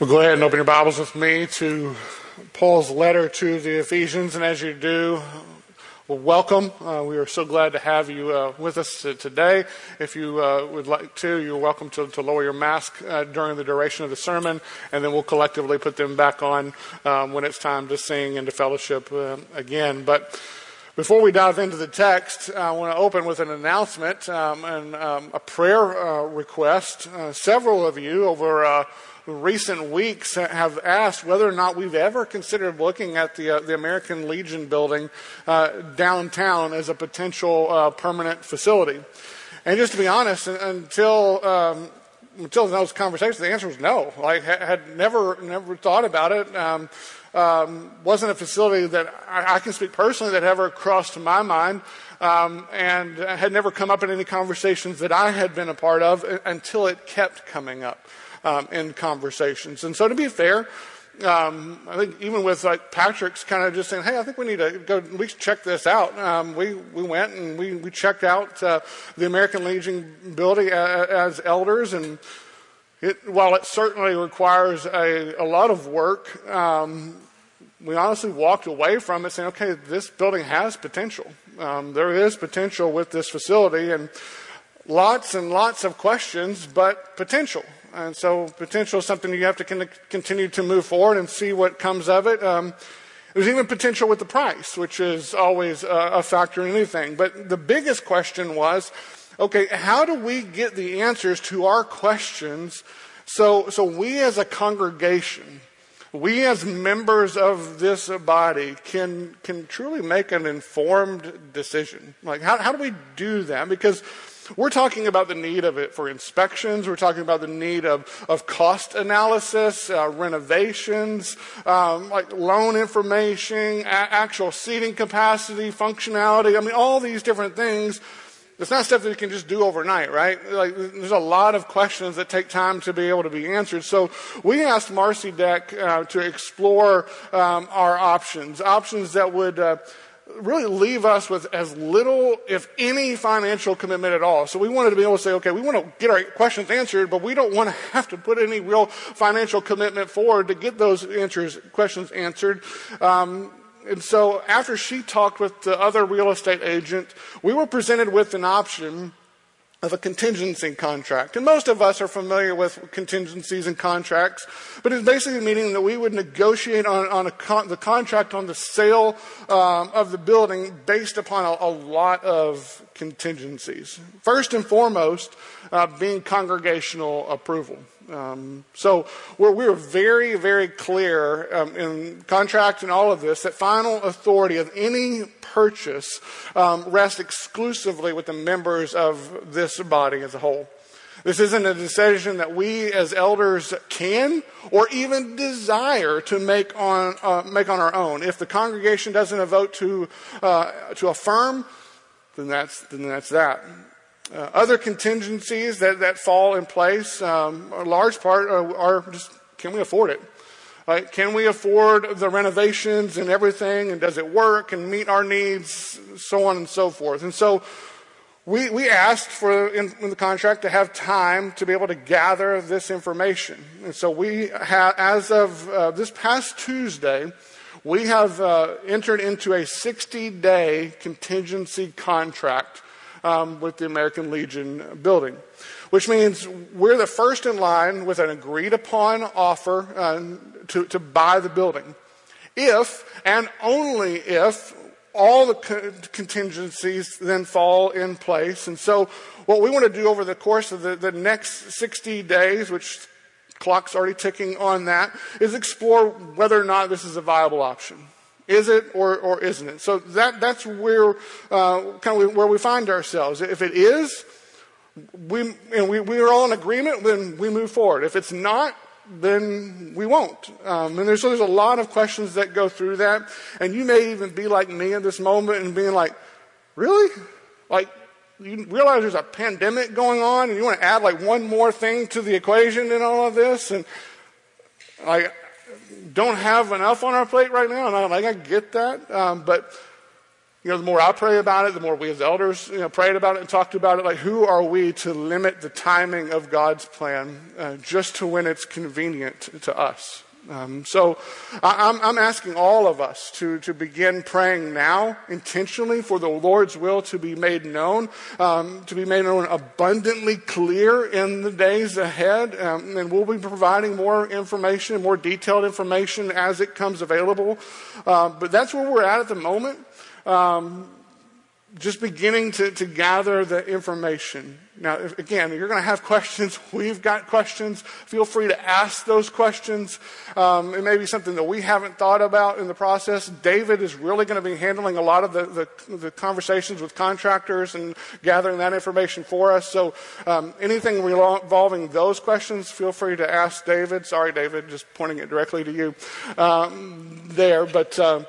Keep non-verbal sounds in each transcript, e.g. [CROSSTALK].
Well, go ahead and open your Bibles with me to Paul's letter to the Ephesians. And as you do, well, welcome. Uh, we are so glad to have you uh, with us today. If you uh, would like to, you're welcome to, to lower your mask uh, during the duration of the sermon, and then we'll collectively put them back on um, when it's time to sing and to fellowship uh, again. But before we dive into the text, I want to open with an announcement um, and um, a prayer uh, request. several of you over recent weeks have asked whether or not we've ever considered looking at the, uh, the American Legion building uh, downtown as a potential uh, permanent facility. And just to be honest, until um, until those conversations, the answer was no. Like, had never never thought about it. Um, um, wasn't a facility that I, I, can speak personally that ever crossed my mind, um, and had never come up in any conversations that I had been a part of until it kept coming up um, in conversations. And so, to be fair, um, I think even with like Patrick's kind of just saying, "Hey, I think we need to go at least check this out." Um, we we went and we we checked out uh, the American Legion building as, as elders, and it, while it certainly requires a, a lot of work, um, we honestly walked away from it saying, "Okay, this building has potential. Um, there is potential with this facility, and lots and lots of questions, but potential." And so potential is something you have to continue to move forward and see what comes of it. Um, there's even potential with the price, which is always a, a factor in anything. But the biggest question was, okay, how do we get the answers to our questions so, so we as a congregation, we as members of this body can, can truly make an informed decision? Like, how, how do we do that? Because we're talking about the need of it for inspections. We're talking about the need of, of cost analysis, uh, renovations, um, like loan information, a- actual seating capacity, functionality. I mean, all these different things. It's not stuff that you can just do overnight, right? Like, there's a lot of questions that take time to be able to be answered. So we asked Marcy Deck uh, to explore um, our options, options that would uh, really leave us with as little, if any, financial commitment at all. So we wanted to be able to say, okay, we want to get our questions answered, but we don't want to [LAUGHS] have to put any real financial commitment forward to get those answers, questions answered. Um, and so after she talked with the other real estate agent, we were presented with an option of a contingency contract. And most of us are familiar with contingencies and contracts, but it's basically meaning that we would negotiate on, on con- the contract on the sale um, of the building based upon a, a, lot of contingencies. First and foremost, uh, being congregational approval. Um, so we're, we're, very, very clear um, in contract and all of this that final authority of any purchase um, rests exclusively with the members of this body as a whole. This isn't a decision that we as elders can or even desire to make on, uh, make on our own. If the congregation doesn't vote to, uh, to affirm, then that's, then that's that. Uh, other contingencies that, that fall in place, um, a large part are, are just can we afford it? Can we afford the renovations and everything? And does it work and meet our needs? So on and so forth. And so we, we asked for in, in the contract to have time to be able to gather this information. And so we have, as of uh, this past Tuesday, we have uh, entered into a 60 day contingency contract um, with the American Legion building, which means we're the first in line with an agreed upon offer uh, to, to buy the building. If and only if all the contingencies then fall in place. And so, what we want to do over the course of the, the next 60 days, which clock's already ticking on that, is explore whether or not this is a viable option. Is it or, or isn't it? So that, that's where, uh, kind of where we find ourselves. If it is, we, and we, we are all in agreement, then we move forward. If it's not, then we won't. Um, and there's, so there's a lot of questions that go through that. And you may even be like me at this moment and being like, really? Like, you realize there's a pandemic going on and you want to add like one more thing to the equation in all of this? And like, don't have enough on our plate right now. And I'm like, I get that. Um, but you know, the more I pray about it, the more we as elders, you know, prayed about it and talked about it. Like, who are we to limit the timing of God's plan uh, just to when it's convenient to us? Um, so I, I'm, asking all of us to, to begin praying now intentionally for the Lord's will to be made known, um, to be made known abundantly clear in the days ahead. Um, and we'll be providing more information, more detailed information as it comes available. Uh, but that's where we're at at the moment. Um, just beginning to, to gather the information. Now, if, again, you're going to have [LAUGHS] questions. We've got questions. Feel free to ask those questions. Um, it may be something that we haven't thought about in the process. David is really going to be handling a lot of the, the, the conversations with contractors and gathering that information for us. So, um, anything involving those questions, feel free to ask David. Sorry, David, just pointing it directly to you um, there. But um,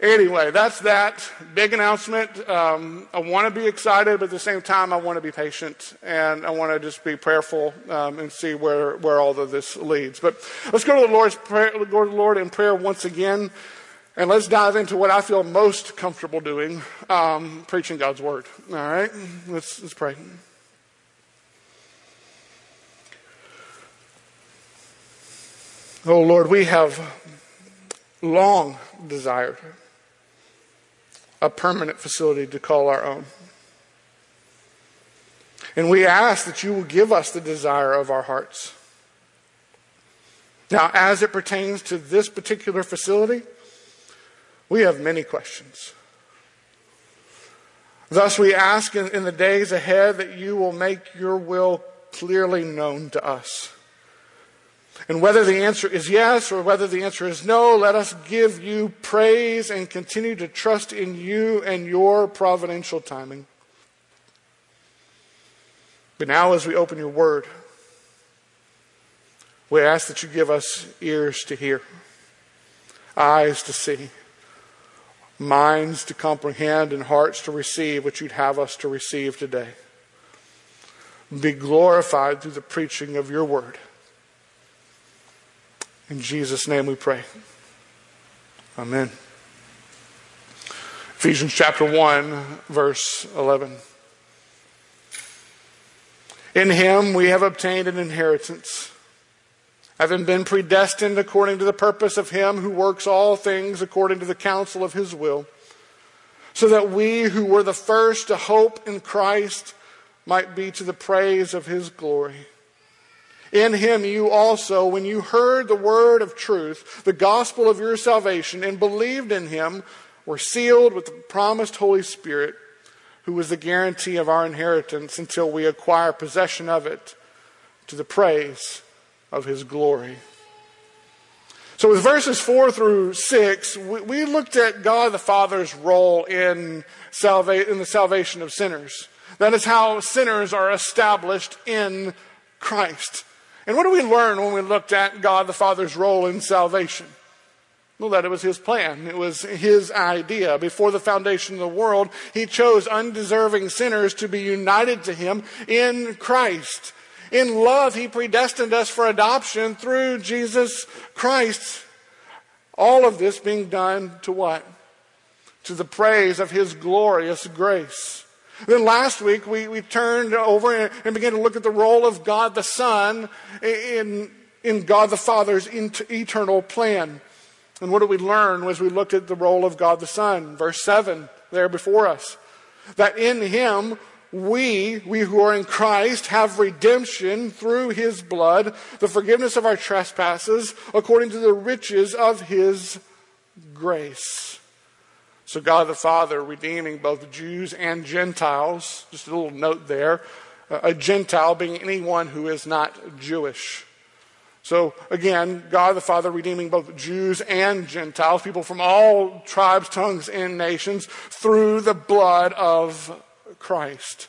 Anyway, that's that. Big announcement. Um, I want to be excited, but at the same time, I want to be patient and I want to just be prayerful um, and see where, where all of this leads. But let's go to the Lord's prayer, go to the Lord in prayer once again, and let's dive into what I feel most comfortable doing, um, preaching God's word. All right, let's let's pray. Oh Lord, we have long desired a permanent facility to call our own. And we ask that you will give us the desire of our hearts. Now, as it pertains to this particular facility, we have many questions. Thus, we ask in, in, the days ahead that you will make your will clearly known to us. And whether the answer is yes or whether the answer is no, let us give you praise and continue to trust in you and your providential timing. But now, as we open your word, we ask that you give us ears to hear, eyes to see, minds to comprehend, and hearts to receive what you'd have us to receive today. Be glorified through the preaching of your word. In Jesus' name we pray. Amen. Ephesians chapter 1, verse 11. In him we have obtained an inheritance, having been predestined according to the purpose of him who works all things according to the counsel of his will, so that we who were the first to hope in Christ might be to the praise of his glory. In him you also, when you heard the word of truth, the gospel of your salvation, and believed in him, were sealed with the promised Holy Spirit, who was the guarantee of our inheritance until we acquire possession of it to the praise of his glory. So, with verses 4 through 6, we, looked at God the Father's role in, salva- in the salvation of sinners. That is how sinners are established in Christ. And what do we learn when we looked at God the Father's role in salvation? Well, that it was his plan. It was his idea. Before the foundation of the world, he chose undeserving sinners to be united to him in Christ. In love, he predestined us for adoption through Jesus Christ. All of this being done to what? To the praise of his glorious grace. Then last week we, we turned over and, began to look at the role of God the Son in, in God the Father's eternal plan. And what did we learn as we looked at the role of God the Son? Verse 7 there before us. That in Him we, we who are in Christ, have redemption through His blood, the forgiveness of our trespasses, according to the riches of His grace. So, God the Father redeeming both Jews and Gentiles. Just a little note there. Uh, a Gentile being anyone who is not Jewish. So, again, God the Father redeeming both Jews and Gentiles, people from all tribes, tongues, and nations through the blood of Christ.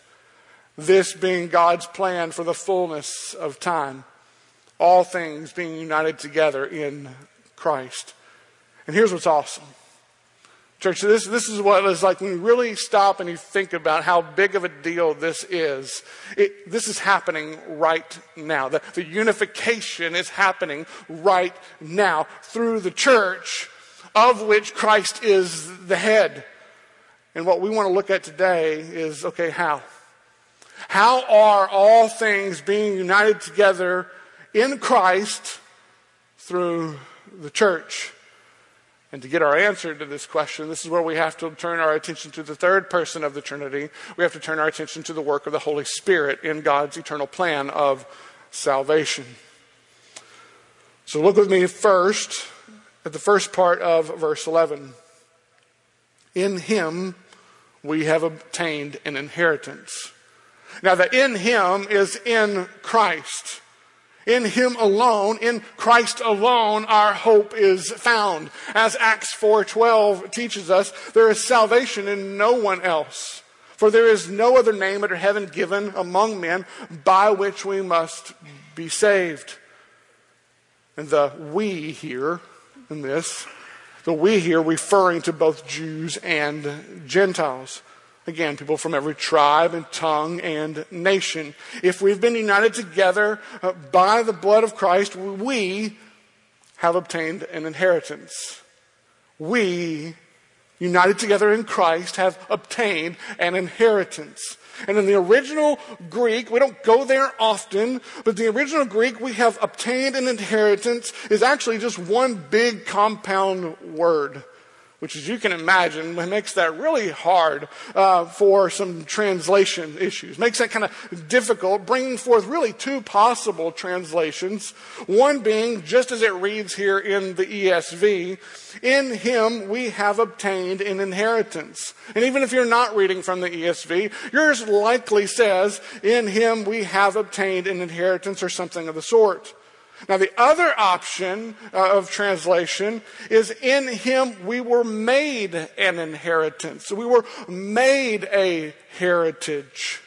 This being God's plan for the fullness of time. All things being united together in Christ. And here's what's awesome Church, this, this is what it's like when you really stop and you think about how big of a deal this is. It, this is happening right now. The, the unification is happening right now through the church of which Christ is the head. And what we want to look at today is okay, how? How are all things being united together in Christ through the church? And to get our answer to this question, this is where we have to turn our attention to the third person of the Trinity. We have to turn our attention to the work of the Holy Spirit in God's eternal plan of salvation. So look with me first at the first part of verse 11. In him we have obtained an inheritance. Now, the in him is in Christ. In him alone, in Christ alone, our hope is found. As Acts 4:12 teaches us, there is salvation in no one else. For there is no other name under heaven given among men by which we must be saved. And the we here in this, the we here referring to both Jews and Gentiles. Again, people from every tribe and tongue and nation. If we've been united together uh, by the blood of Christ, we have obtained an inheritance. We, united together in Christ, have obtained an inheritance. And in the original Greek, we don't go there often, but the original Greek, we have obtained an inheritance is actually just one big compound word which, as you can imagine, makes that really hard uh, for some translation issues. Makes that kind of difficult, bringing forth really two possible translations. One being, just as it reads here in the ESV, in him we have obtained an inheritance. And even if you're not reading from the ESV, yours likely says, in him we have obtained an inheritance or something of the sort. Now, the other option uh, of translation is in him we were made an inheritance. We were made a heritage,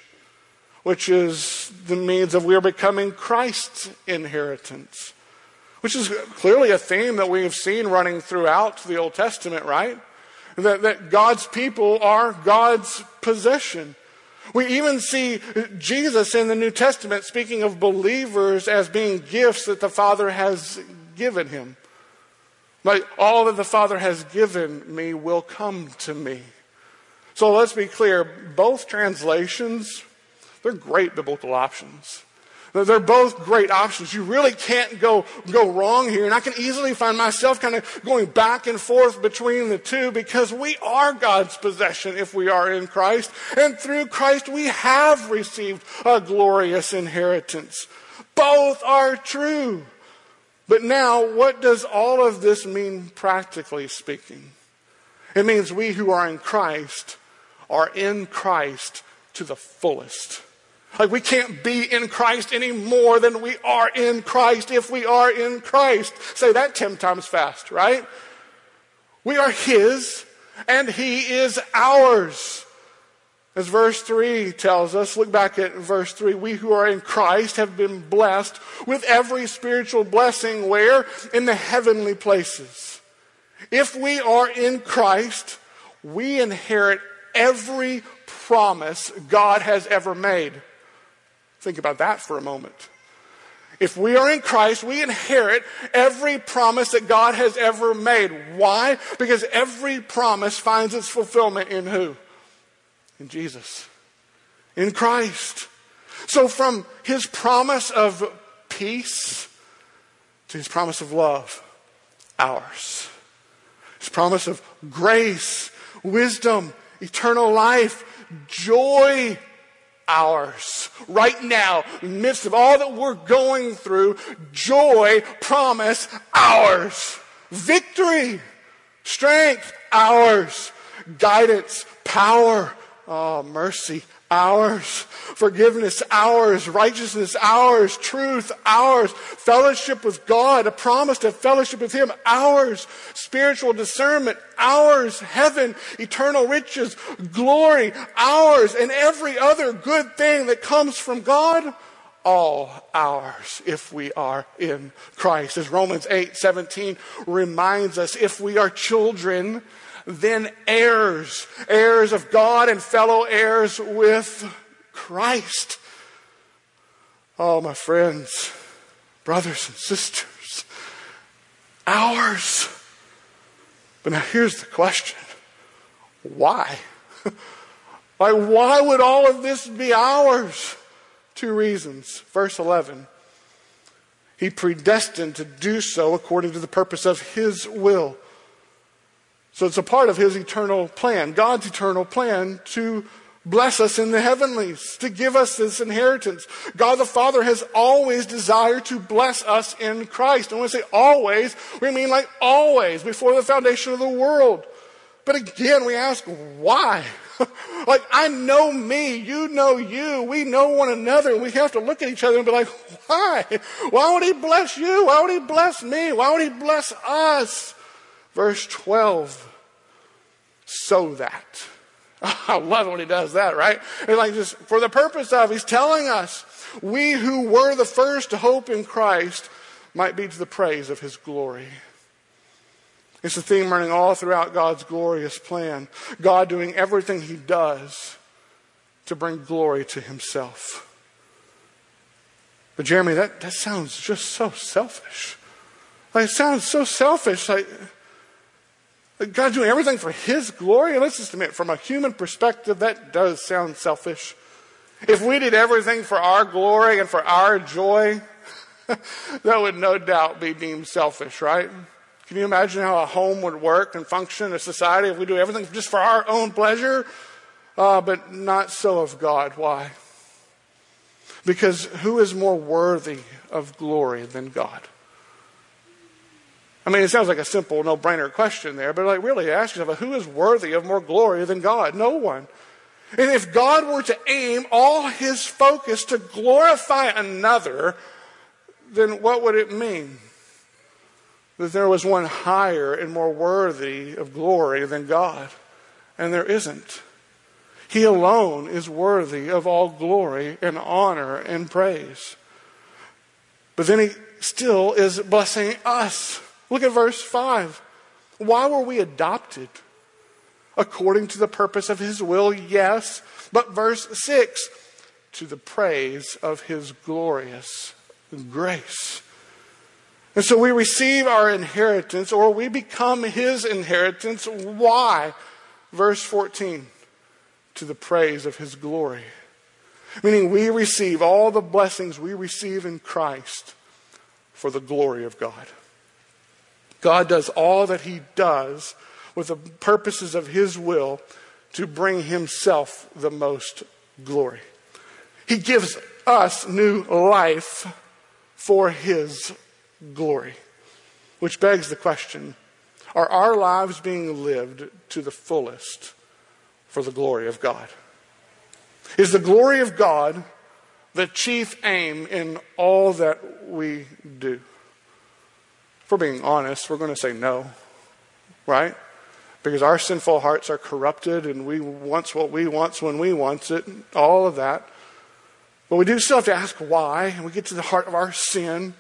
which is the means of we are becoming Christ's inheritance, which is clearly a theme that we have seen running throughout the Old Testament, right? That, that God's people are God's possession. We even see Jesus in the New Testament speaking of believers as being gifts that the Father has given him. Like all that the Father has given me will come to me. So let's be clear both translations, they're great biblical options. They're both great options. You really can't go, go wrong here. And I can easily find myself kind of going back and forth between the two because we are God's possession if we are in Christ. And through Christ, we have received a glorious inheritance. Both are true. But now, what does all of this mean practically speaking? It means we who are in Christ are in Christ to the fullest. Like we can't be in Christ any more than we are in Christ if we are in Christ. Say that 10 times fast, right? We are His and He is ours. As verse 3 tells us, look back at verse 3. We who are in Christ have been blessed with every spiritual blessing where? In the heavenly places. If we are in Christ, we inherit every promise God has ever made. Think about that for a moment. If we are in Christ, we inherit every promise that God has ever made. Why? Because every promise finds its fulfillment in who? In Jesus. In Christ. So from his promise of peace to his promise of love, ours. His promise of grace, wisdom, eternal life, joy, ours. Right now, midst of all that we're going through, joy, promise, ours. Victory, strength, ours. Guidance, power, oh, mercy, ours. Forgiveness, ours. Righteousness, ours. Truth, ours. Fellowship with God, a promise to fellowship with Him, ours. Spiritual discernment, ours. Heaven, eternal riches, glory, ours. And every other good thing that comes from God, all ours if we are in Christ. As Romans 8 17 reminds us, if we are children, then heirs, heirs of God and fellow heirs with Christ. Oh, my friends, brothers and sisters, ours. But now here's the question why? [LAUGHS] like, why would all of this be ours? Two reasons. Verse 11 He predestined to do so according to the purpose of His will. So it's a part of His eternal plan, God's eternal plan to bless us in the heavenlies, to give us this inheritance. God the Father has always desired to bless us in Christ. And when we say always, we mean like always, before the foundation of the world. But again, we ask, why? [LAUGHS] like, I know me, you know you, we know one another, and we have to look at each other and be like, why? Why would he bless you? Why would he bless me? Why would he bless us? Verse 12, so that. [LAUGHS] I love when he does that, right? And like just for the purpose of, he's telling us, we who were the first to hope in Christ might be to the praise of his glory. It's a theme running all throughout God's glorious plan. God doing everything he does to bring glory to himself. But Jeremy, that, that sounds just so selfish. Like, it sounds so selfish. Like, God doing everything for His glory. let's just admit, from a human perspective, that does sound selfish. If we did everything for our glory and for our joy, [LAUGHS] that would no doubt be deemed selfish, right? Can you imagine how a home would work and function, a society, if we do everything just for our own pleasure? Uh, but not so of God. Why? Because who is more worthy of glory than God? I mean, it sounds like a simple, no brainer question there, but like really ask yourself, who is worthy of more glory than God? No one. And if God were to aim all his focus to glorify another, then what would it mean? That there was one higher and more worthy of glory than God. And there isn't. He alone is worthy of all glory and honor and praise. But then he still is blessing us. Look at verse 5. Why were we adopted? According to the purpose of his will, yes. But verse 6 to the praise of his glorious grace. And so we receive our inheritance or we become his inheritance. Why? Verse 14 to the praise of his glory. Meaning we receive all the blessings we receive in Christ for the glory of God. God does all that He does with the purposes of His will to bring Himself the most glory. He gives us new life for His glory. Which begs the question are our lives being lived to the fullest for the glory of God? Is the glory of God the chief aim in all that we do? We're being honest, we're going to say no, right? Because our sinful hearts are corrupted and we want what we want when we want it, all of that. But we do still have to ask why, and we get to the heart of our sin,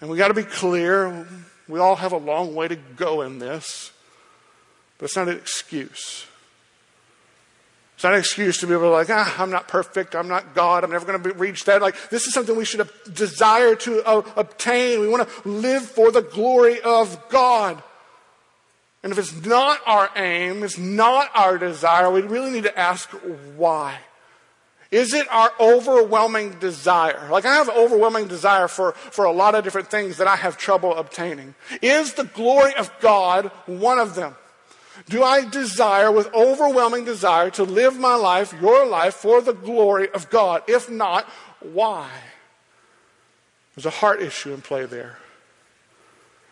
and we got to be clear. We all have a long way to go in this, but it's not an excuse. It's not an excuse to be able to like, ah, I'm not perfect. I'm not God. I'm never going to reach that. Like, this is something we should desire to uh, obtain. We want to live for the glory of God. And if it's not our aim, it's not our desire, we really need to ask why. Is it our overwhelming desire? Like I have an overwhelming desire for, for a lot of different things that I have trouble obtaining. Is the glory of God one of them? Do I desire, with overwhelming desire, to live my life, your life, for the glory of God? If not, why? There's a heart issue in play there.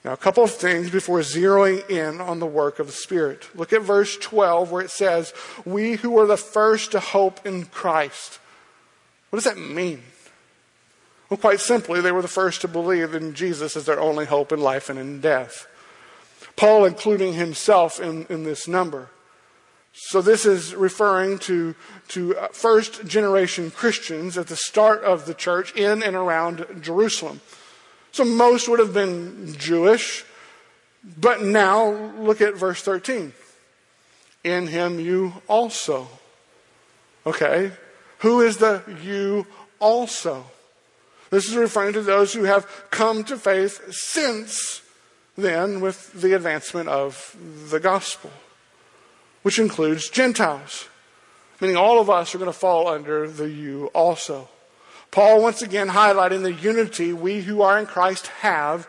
Now, a couple of things before zeroing in on the work of the Spirit. Look at verse 12 where it says, We who were the first to hope in Christ. What does that mean? Well, quite simply, they were the first to believe in Jesus as their only hope in life and in death. Paul including himself in, in this number. So this is referring to, to uh, first generation Christians at the start of the church in and around Jerusalem. So most would have been Jewish, but now look at verse 13. In him you also. Okay, who is the you also? This is referring to those who have come to faith since then with the advancement of the gospel. which includes Gentiles, meaning all of us are going to fall under the you also. Paul once again highlighting the unity we who are in Christ have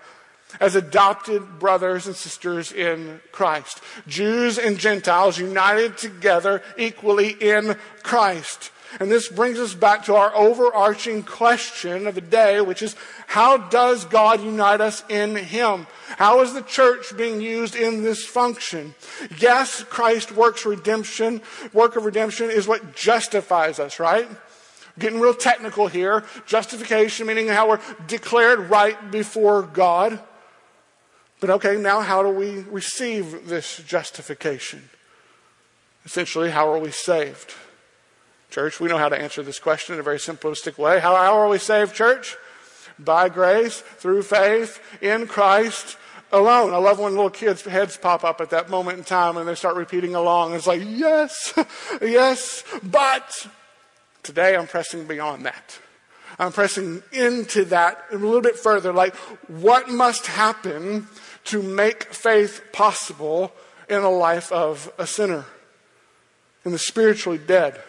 as adopted brothers and sisters in Christ. Jews and Gentiles united together equally in Christ. And this brings us back to our overarching question of the day, which is how does God unite us in Him? How is the church being used in this function? Yes, Christ works redemption, work of redemption is what justifies us, right? Getting real technical here. Justification meaning how we're declared right before God. But okay, now how do we receive this justification? Essentially, how are we saved? Church, we know how to answer this question in a very simplistic way. How, how are we saved, church? By grace, through faith, in Christ alone. I love when little kids' heads pop up at that moment in time and they start repeating along. It's like, yes, [LAUGHS] yes, but today I'm pressing beyond that. I'm pressing into that a little bit further. Like, what must happen to make faith possible in a life of a sinner, in the spiritually dead,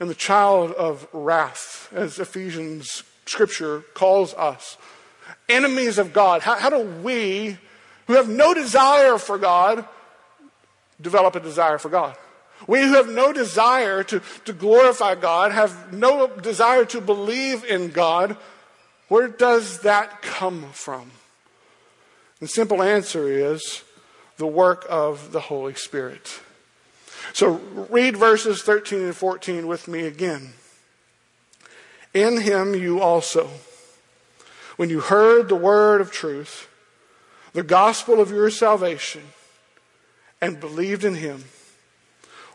in the child of wrath, as Ephesians scripture calls us. Enemies of God. How, how do we, who have no desire for God, develop a desire for God? We who have no desire to, to glorify God, have no desire to believe in God, where does that come from? The simple answer is the work of the Holy Spirit. So read verses 13 and 14 with me again. In him you also, when you heard the word of truth, the gospel of your salvation, and believed in him,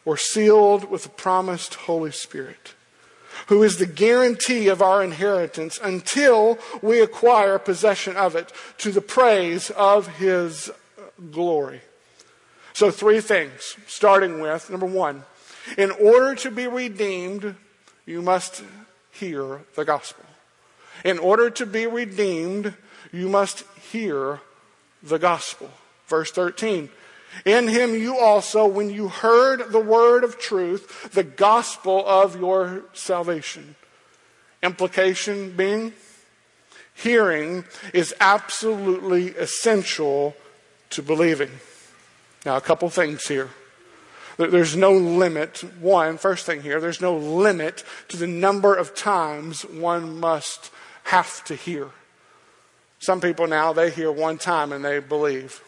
were sealed with the promised Holy Spirit who is the guarantee of our inheritance until we acquire possession of it to the praise of his glory. So, three things, starting with number one, in order to be redeemed, you must hear the gospel. In order to be redeemed, you must hear the gospel. Verse 13 in him you also, when you heard the word of truth, the gospel of your salvation. Implication being, hearing is absolutely essential to believing. Now, a couple things here. There's no limit. One, first thing here, there's no limit to the number of times one must have to hear. Some people now, they hear one time and they believe.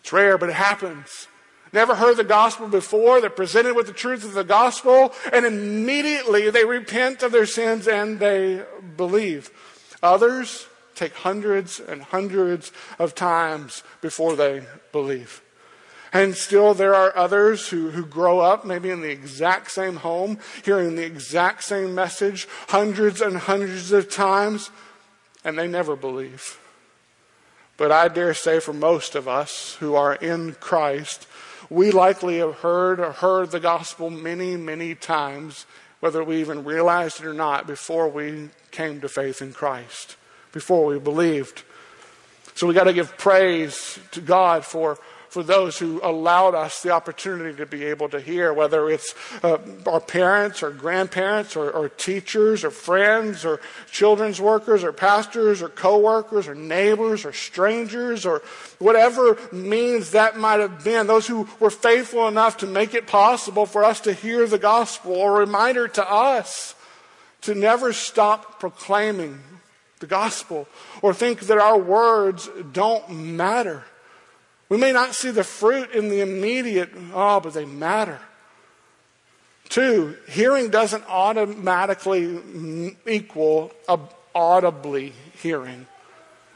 It's rare, but it happens. Never heard the gospel before. They're presented with the truth of the gospel, and immediately they repent of their sins and they believe. Others take hundreds and hundreds of times before they believe. And still, there are others who, who grow up maybe in the exact same home, hearing the exact same message hundreds and hundreds of times, and they never believe. But I dare say for most of us who are in Christ, we likely have heard or heard the gospel many, many times, whether we even realized it or not, before we came to faith in Christ, before we believed. So we got to give praise to God for for those who allowed us the opportunity to be able to hear, whether it's uh, our parents or grandparents or, or, teachers or friends or children's workers or pastors or coworkers or neighbors or strangers or whatever means that might have been. Those who were faithful enough to make it possible for us to hear the gospel, a reminder to us to never stop proclaiming the gospel or think that our words don't matter. We may not see the fruit in the immediate, oh, but they matter. Two, hearing doesn't automatically equal audibly hearing.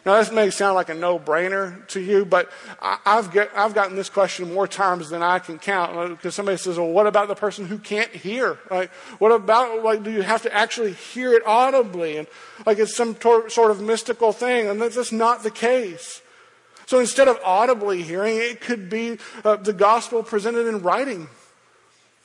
Now, this may sound like a no brainer to you, but I've, get, I've gotten this question more times than I can count because somebody says, well, what about the person who can't hear? Like, what about, like, do you have to actually hear it audibly? And like it's some tor- sort of mystical thing, and that's just not the case. So instead of audibly hearing, it could be uh, the gospel presented in writing.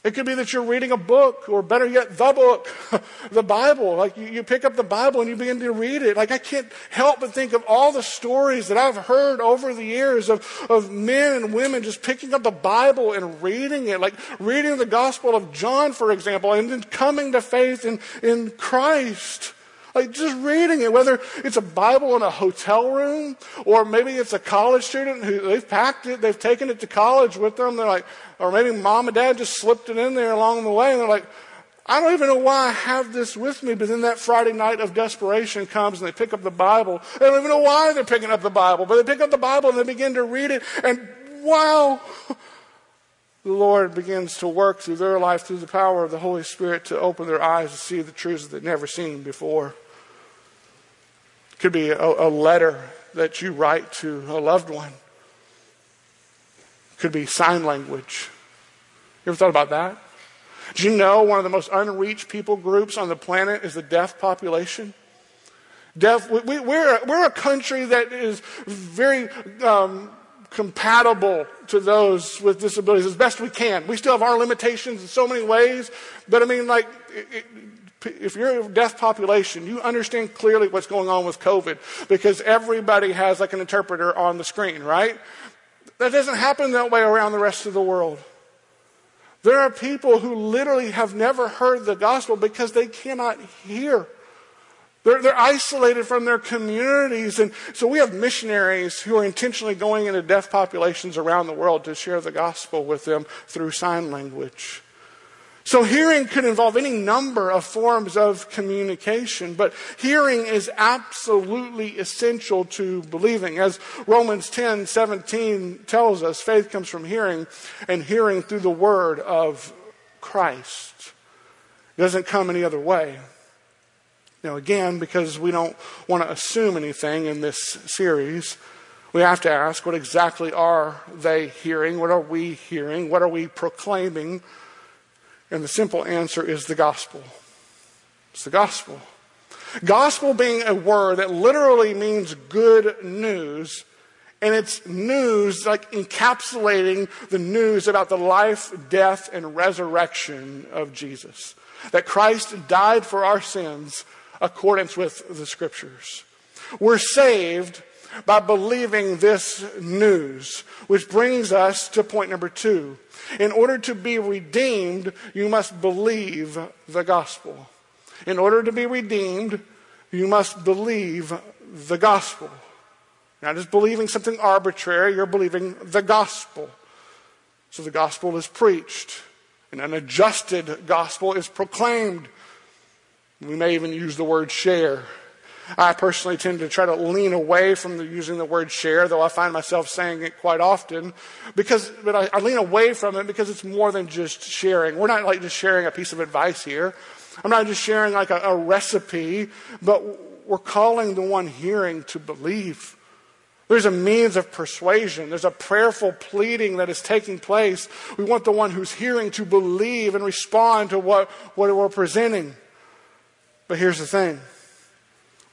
It could be that you're reading a book, or better yet, the book, [LAUGHS] the Bible. Like you, you, pick up the Bible and you begin to read it. Like I can't help but think of all the stories that I've heard over the years of, of men and women just picking up the Bible and reading it. Like reading the Gospel of John, for example, and then coming to faith in, in Christ. Like just reading it, whether it's a Bible in a hotel room or maybe it's a college student who they've packed it, they've taken it to college with them. They're like, or maybe mom and dad just slipped it in there along the way and they're like, I don't even know why I have this with me, but then that Friday night of desperation comes and they pick up the Bible. They don't even know why they're picking up the Bible, but they pick up the Bible and they begin to read it and wow, the Lord begins to work through their life through the power of the Holy Spirit to open their eyes to see the truths that they've never seen before. It could be a, a letter that you write to a loved one. It could be sign language. You ever thought about that? Do you know one of the most unreached people groups on the planet is the deaf population? Deaf, we, are we're, we're a country that is very um, compatible to those with disabilities as best we can. We still have our limitations in so many ways, but I mean, like, it, if you're a deaf population, you understand clearly what's going on with COVID because everybody has like an interpreter on the screen, right? That doesn't happen that way around the rest of the world. There are people who literally have never heard the gospel because they cannot hear. They're, they're isolated from their communities. And so we have missionaries who are intentionally going into deaf populations around the world to share the gospel with them through sign language. So hearing could involve any number of forms of communication, but hearing is absolutely essential to believing. As Romans 10, 17 tells us, faith comes from hearing and hearing through the word of Christ. It doesn't come any other way. Now, again, because we don't want to assume anything in this series, we have to ask what exactly are they hearing? What are we hearing? What are we proclaiming? And the simple answer is the gospel. It's the gospel. Gospel being a word that literally means good news, and it's news like encapsulating the news about the life, death, and resurrection of Jesus. That Christ died for our sins accordance with the scriptures. We're saved by believing this news, which brings us to point number two. In order to be redeemed, you must believe the gospel. In order to be redeemed, you must believe the gospel. Not just believing something arbitrary, you're believing the gospel. So the gospel is preached, and an adjusted gospel is proclaimed. We may even use the word share. I personally tend to try to lean away from the, using the word share, though I find myself saying it quite often. Because, but I, I lean away from it because it's more than just sharing. We're not like just sharing a piece of advice here. I'm not just sharing like a, a recipe, but we're calling the one hearing to believe. There's a means of persuasion. There's a prayerful pleading that is taking place. We want the one who's hearing to believe and respond to what, what we're presenting. But here's the thing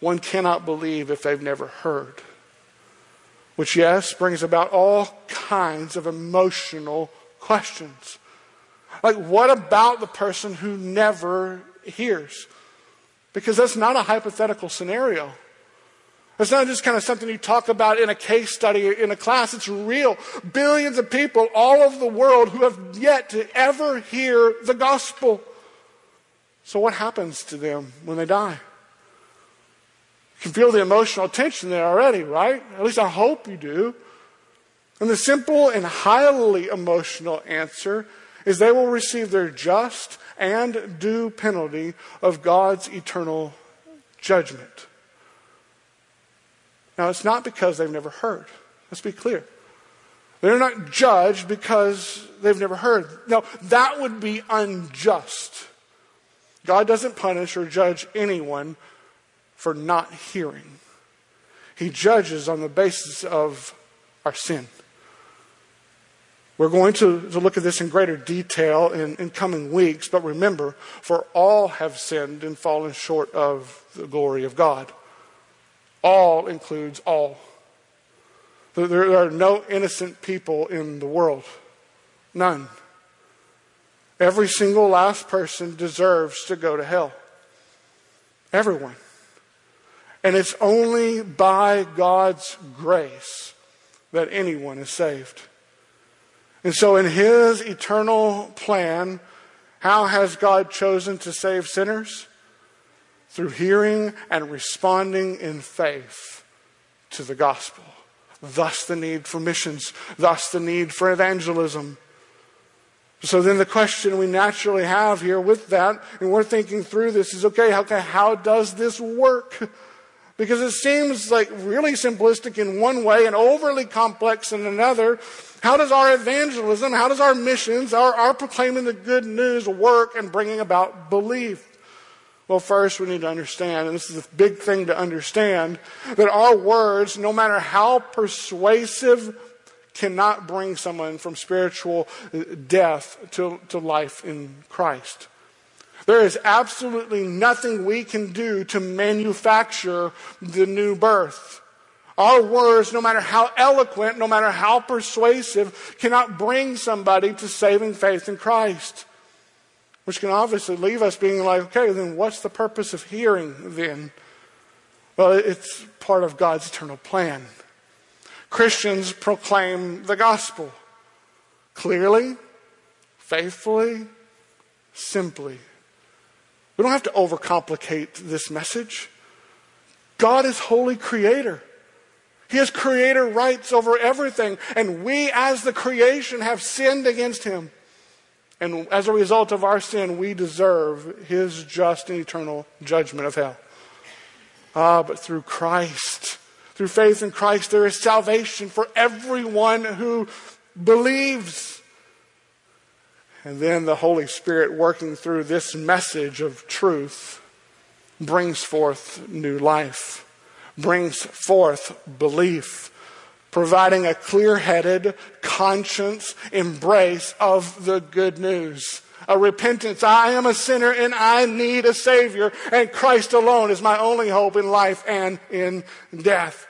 one cannot believe if they've never heard. Which, yes, brings about all kinds of emotional questions. Like, what about the person who never hears? Because that's not a hypothetical scenario. It's not just kind of something you talk about in a case study in a class. It's real. Billions of people all over the world who have yet to ever hear the gospel. So, what happens to them when they die? Can feel the emotional tension there already, right? At least I hope you do. And the simple and highly emotional answer is they will receive their just and due penalty of God's eternal judgment. Now, it's not because they've never heard. Let's be clear. They're not judged because they've never heard. No, that would be unjust. God doesn't punish or judge anyone for not hearing. He judges on the basis of our sin. We're going to, to look at this in greater detail in, in coming weeks, but remember, for all have sinned and fallen short of the glory of God. All includes all. There are no innocent people in the world. None. Every single last person deserves to go to hell. Everyone. And it's only by God's grace that anyone is saved. And so, in His eternal plan, how has God chosen to save sinners? Through hearing and responding in faith to the gospel. Thus, the need for missions, thus, the need for evangelism. So then the question we naturally have here with that, and we're thinking through this, is okay, okay, how does this work? Because it seems like really simplistic in one way and overly complex in another. How does our evangelism, how does our missions, our, our proclaiming the good news work and bringing about belief? Well, first we need to understand, and this is a big thing to understand, that our words, no matter how persuasive, cannot bring someone from spiritual death to, to life in Christ. There is absolutely nothing we can do to manufacture the new birth. Our words, no matter how eloquent, no matter how persuasive, cannot bring somebody to saving faith in Christ. Which can obviously leave us being like, okay, then what's the purpose of hearing then? Well, it's part of God's eternal plan. Christians proclaim the gospel clearly, faithfully, simply. We don't have to overcomplicate this message. God is holy creator. He has creator rights over everything, and we as the creation have sinned against him. And as a result of our sin, we deserve his just and eternal judgment of hell. Ah, but through Christ, through faith in Christ, there is salvation for everyone who believes. And then the Holy Spirit, working through this message of truth, brings forth new life, brings forth belief, providing a clear headed, conscience embrace of the good news. A repentance. I am a sinner and I need a Savior, and Christ alone is my only hope in life and in death.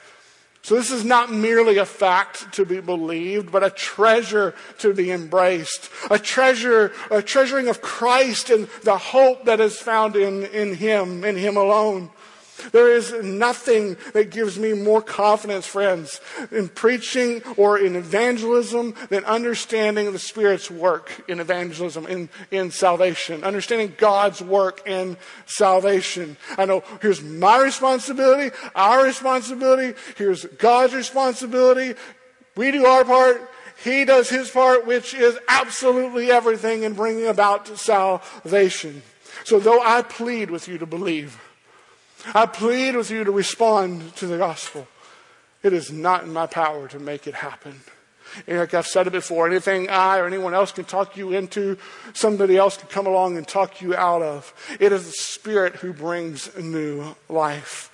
So this is not merely a fact to be believed, but a treasure to be embraced. A treasure, a treasuring of Christ and the hope that is found in, in Him, in Him alone. There is nothing that gives me more confidence, friends, in preaching or in evangelism than understanding the Spirit's work in evangelism, in, in salvation, understanding God's work in salvation. I know here's my responsibility, our responsibility, here's God's responsibility. We do our part, He does His part, which is absolutely everything in bringing about salvation. So though I plead with you to believe, I plead with you to respond to the gospel. It is not in my power to make it happen. And like I've said it before, anything I or anyone else can talk you into, somebody else can come along and talk you out of. It is the Spirit who brings new life.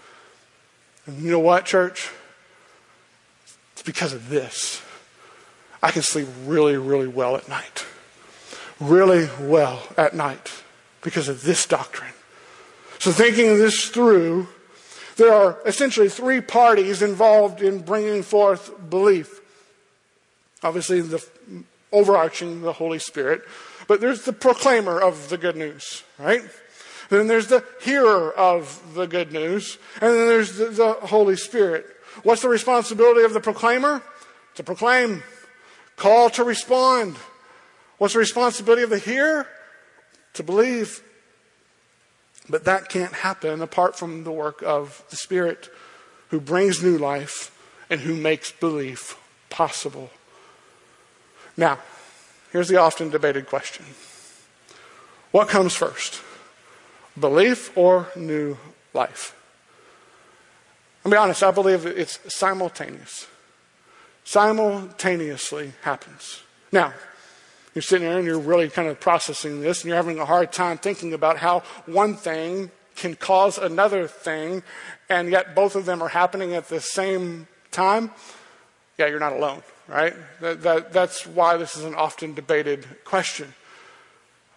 And you know what, church? It's because of this. I can sleep really, really well at night. Really well at night because of this doctrine. So, thinking this through, there are essentially three parties involved in bringing forth belief. Obviously, the overarching, the Holy Spirit, but there's the proclaimer of the good news, right? Then there's the hearer of the good news, and then there's the, the Holy Spirit. What's the responsibility of the proclaimer? To proclaim, call to respond. What's the responsibility of the hearer? To believe. But that can't happen apart from the work of the Spirit who brings new life and who makes belief possible. Now, here's the often debated question What comes first? Belief or new life? I'll be honest, I believe it's simultaneous. Simultaneously happens. Now, you're sitting there and you're really kind of processing this and you're having a hard time thinking about how one thing can cause another thing and yet both of them are happening at the same time. Yeah, you're not alone, right? That, that, that's why this is an often debated question.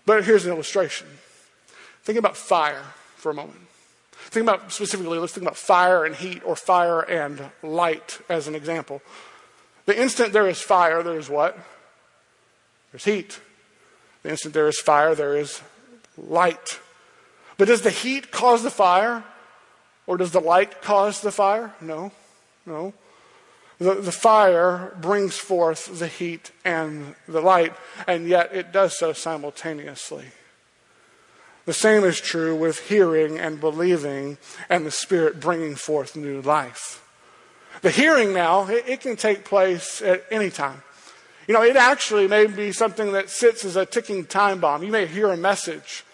But here's an illustration. Think about fire for a moment. Think about specifically, let's think about fire and heat or fire and light as an example. The instant there is fire, there is what? There's heat. The instant there is fire, there is light. But does the heat cause the fire? Or does the light cause the fire? No, no. The, the fire brings forth the heat and the light, and yet it does so simultaneously. The same is true with hearing and believing and the Spirit bringing forth new life. The hearing now, it, it, can take place at any time. You know, it actually may be something that sits as a ticking time bomb. You may hear a message.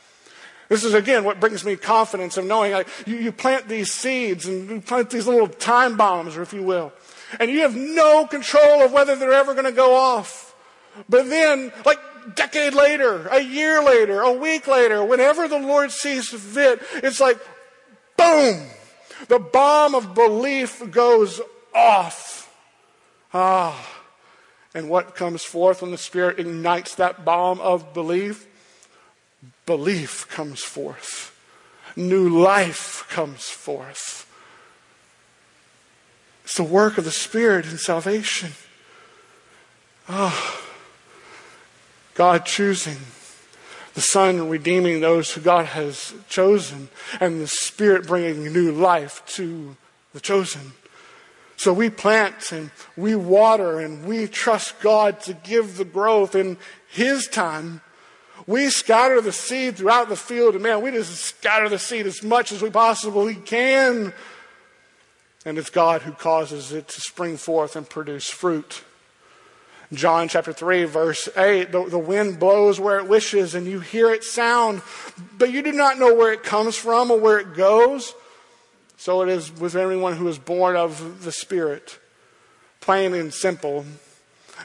This is again what brings me confidence of knowing you, you plant these seeds and you plant these little time bombs, if you will, and you have no control of whether they're ever going to go off. But then, like decade later, a year later, a week later, whenever the Lord sees fit, it's like, boom, the bomb of belief goes off. Ah. And what comes forth when the Spirit ignites that bomb of belief? Belief comes forth. New life comes forth. It's the work of the Spirit in salvation. Ah. God choosing, the Son redeeming those who God has chosen, and the Spirit bringing new life to the chosen. So we plant and we water and we trust God to give the growth in His time. We scatter the seed throughout the field, and man, we just scatter the seed as much as we possibly can. And it's God who causes it to spring forth and produce fruit. John chapter 3, verse 8 the, the wind blows where it wishes, and you hear its sound, but you do not know where it comes from or where it goes. So it is with everyone who is born of the Spirit. Plain and simple,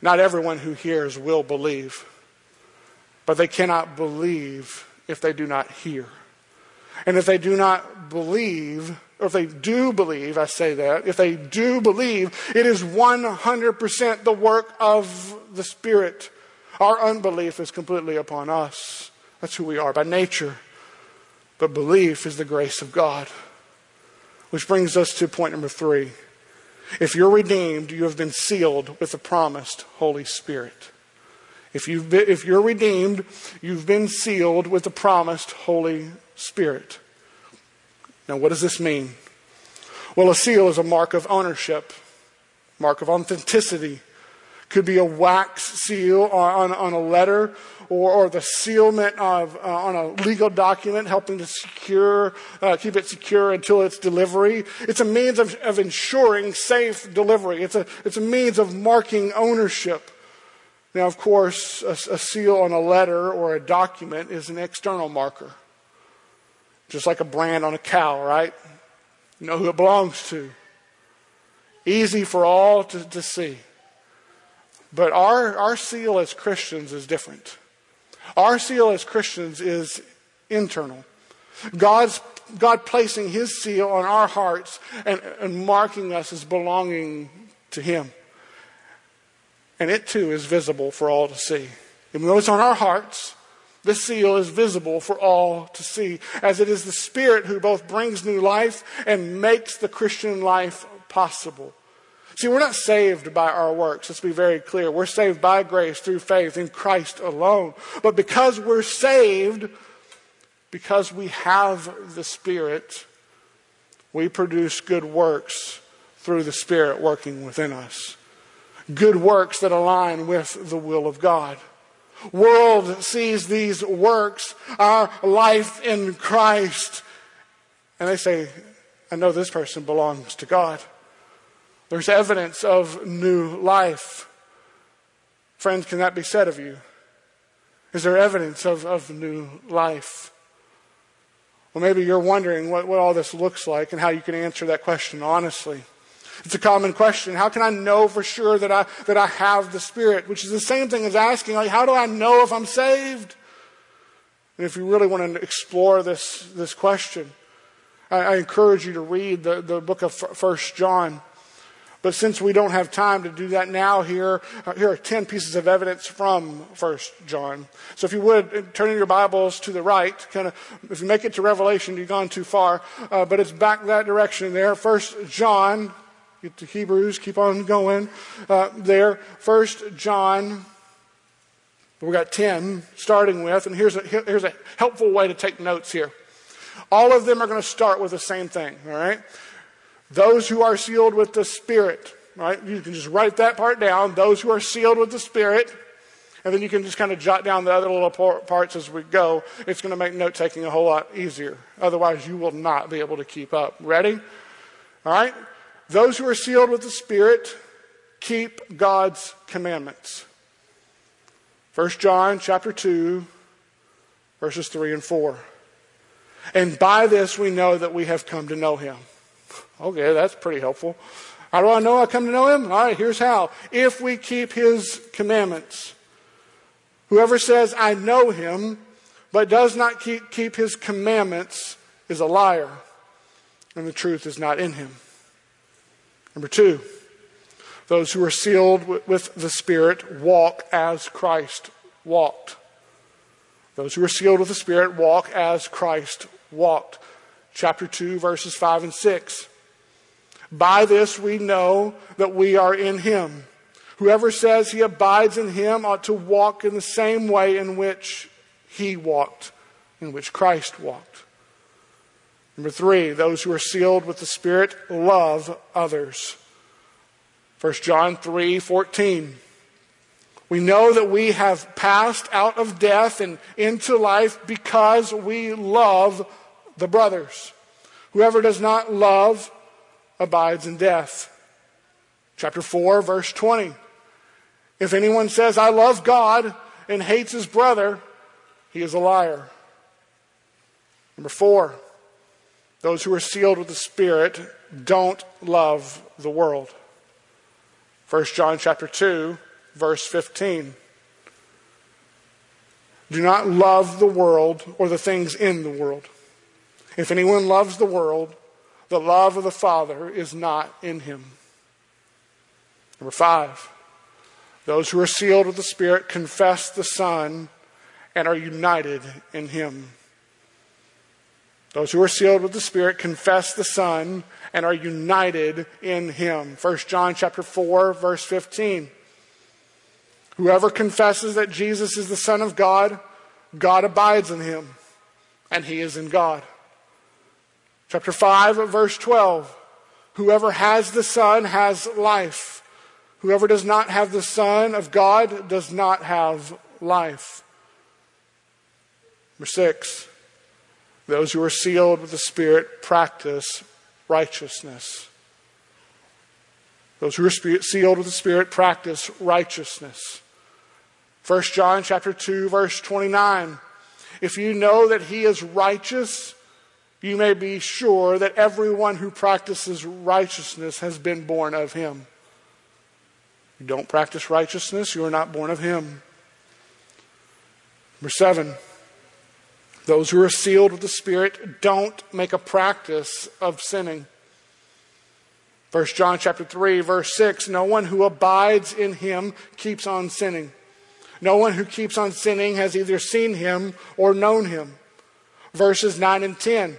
not everyone who hears will believe, but they cannot believe if they do not hear. And if they do not believe, or if they do believe, I say that, if they do believe, it is 100% the work of the Spirit. Our unbelief is completely upon us. That's who we are by nature. But belief is the grace of God. Which brings us to point number three. If you're redeemed, you have been sealed with the promised Holy Spirit. If, you've been, if you're redeemed, you've been sealed with the promised Holy Spirit. Now, what does this mean? Well, a seal is a mark of ownership, mark of authenticity. Could be a wax seal on, on a letter or, or the sealment of, uh, on a legal document, helping to secure, uh, keep it secure until its delivery. It's a means of, of ensuring safe delivery. It's a, it's a means of marking ownership. Now, of course, a, a seal on a letter or a document is an external marker. Just like a brand on a cow, right? You know who it belongs to. Easy for all to, to see. But our, our seal as Christians is different. Our seal as Christians is internal. God's, God placing His seal on our hearts and, and marking us as belonging to Him. And it too is visible for all to see. Even though it's on our hearts, the seal is visible for all to see, as it is the Spirit who both brings new life and makes the Christian life possible. See, we're not saved by our works. Let's be very clear. We're saved by grace through faith in Christ alone. But because we're saved, because we have the Spirit, we produce good works through the Spirit working within us. Good works that align with the will of God world sees these works, our life in Christ, and they say, I know this person belongs to God. There's evidence of new life. Friends, can that be said of you? Is there evidence of, of new life? Well, maybe you're wondering what, what all this looks like and how you can answer that question honestly. It's a common question. How can I know for sure that I, that I have the Spirit? Which is the same thing as asking, like, how do I know if I'm saved? And if you really want to explore this, this question, I, I encourage you to read the, the book of First John. But since we don't have time to do that now, here, uh, here are 10 pieces of evidence from First John. So if you would, uh, turn in your Bibles to the right, kind of, if you make it to Revelation, you've gone too far, uh, but it's back that direction there. First John Get to Hebrews, keep on going uh, there. First John We've got 10 starting with, and here's a, here's a helpful way to take notes here. All of them are going to start with the same thing, all right? Those who are sealed with the Spirit, right? You can just write that part down. Those who are sealed with the Spirit, and then you can just kind of jot down the other little parts as we go. It's going to make note taking a whole lot easier. Otherwise, you will not be able to keep up. Ready? All right? Those who are sealed with the Spirit keep God's commandments. 1 John chapter 2, verses 3 and 4. And by this we know that we have come to know him. Okay, that's pretty helpful. How do I know I come to know him? All right, here's how. If we keep his commandments. Whoever says, I know him, but does not keep, keep his commandments is a liar, and the truth is not in him. Number two, those who are sealed with the Spirit walk as Christ walked. Those who are sealed with the Spirit walk as Christ walked. Chapter 2, verses 5 and 6. By this we know that we are in Him. Whoever says he abides in Him ought to walk in the same way in which He walked, in which Christ walked. Number three, those who are sealed with the Spirit love others. 1 John 3 14. We know that we have passed out of death and into life because we love the brothers. Whoever does not love abides in death. Chapter 4, verse 20. If anyone says, I love God and hates his brother, he is a liar. Number four, those who are sealed with the Spirit don't love the world. 1 John chapter 2, verse 15. Do not love the world or the things in the world. If anyone loves the world, the love of the Father is not in him. Number five, those who are sealed with the Spirit confess the Son and are united in him. Those who are sealed with the Spirit confess the Son and are united in him. 1 John chapter 4 verse 15. Whoever confesses that Jesus is the Son of God, God abides in him, and he is in God. Chapter 5, verse 12. Whoever has the Son has life. Whoever does not have the Son of God does not have life. Number six, those who are sealed with the Spirit practice righteousness. Those who are sealed with the Spirit practice righteousness. 1 John chapter 2 verse 29. If you know that he is righteous, you may be sure that everyone who practices righteousness has been born of him. You don't practice righteousness, you are not born of him. Number 7. Those who are sealed with the Spirit don't make a practice of sinning. 1 John chapter 3 verse 6 no one who abides in him keeps on sinning. No one who keeps on sinning has either seen him or known him. Verses 9 and 10.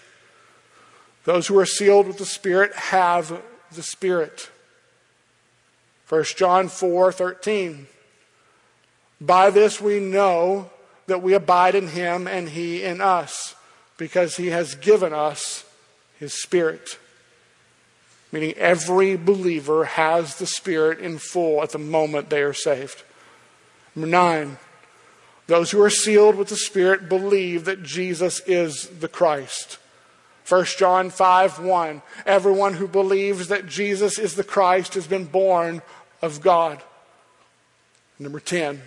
those who are sealed with the Spirit have the Spirit. 1 John 4 13. By this we know that we abide in him and he in us, because he has given us his Spirit. Meaning every believer has the Spirit in full at the moment they are saved. Number nine, those who are sealed with the Spirit believe that Jesus is the Christ. 1 John 5 1. Everyone who believes that Jesus is the Christ has been born of God. Number 10.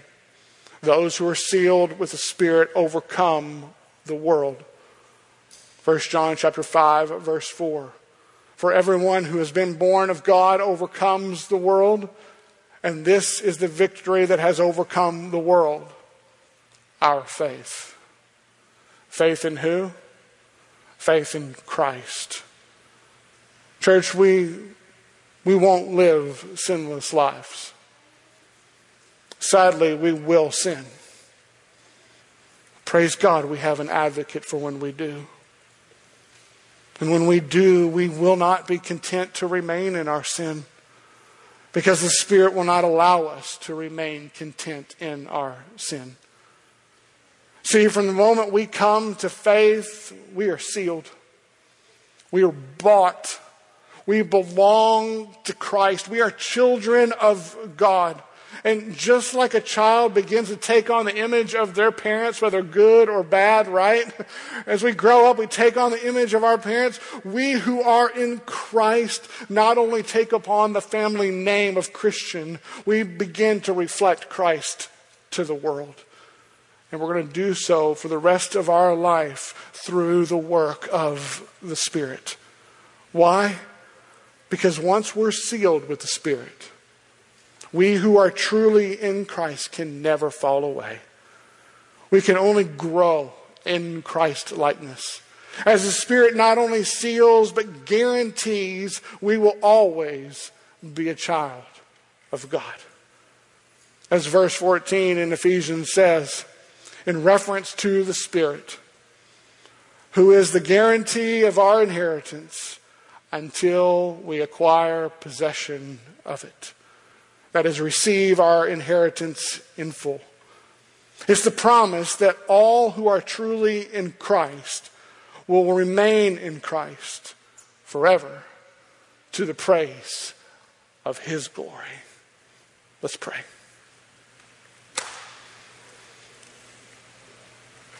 Those who are sealed with the Spirit overcome the world. 1 John chapter 5 verse 4. For everyone who has been born of God overcomes the world, and this is the victory that has overcome the world our faith. Faith in who? Faith in Christ. Church, we, we won't live sinless lives. Sadly, we will sin. Praise God, we have an advocate for when we do. And when we do, we will not be content to remain in our sin because the Spirit will not allow us to remain content in our sin. See, from the moment we come to faith, we are sealed. We are bought. We belong to Christ. We are children of God. And just like a child begins to take on the image of their parents, whether good or bad, right? [LAUGHS] As we grow up, we take on the image of our parents. We who are in Christ not only take upon the family name of Christian, we begin to reflect Christ to the world. And we're going to do so for the rest of our life through the work of the Spirit. Why? Because once we're sealed with the Spirit, we who are truly in Christ can never fall away. We can only grow in Christ likeness. As the Spirit not only seals but guarantees we will always be a child of God. As verse 14 in Ephesians says, in reference to the Spirit, who is the guarantee of our inheritance until we acquire possession of it that is, receive our inheritance in full. It's the promise that all who are truly in Christ will remain in Christ forever to the praise of His glory. Let's pray.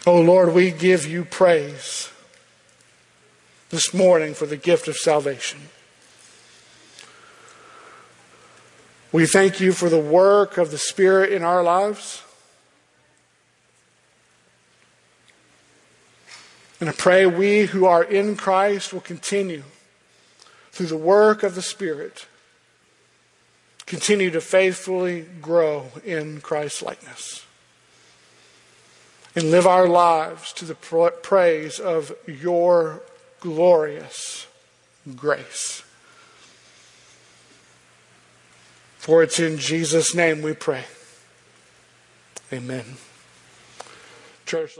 Oh Lord, we give you praise this morning for the gift of salvation. We thank you for the work of the Spirit in our lives. And I pray we who are in Christ will continue through the work of the Spirit, continue to faithfully grow in Christ's likeness and live our lives to the praise of your glorious grace. For it's in Jesus' name we pray. Amen. Church,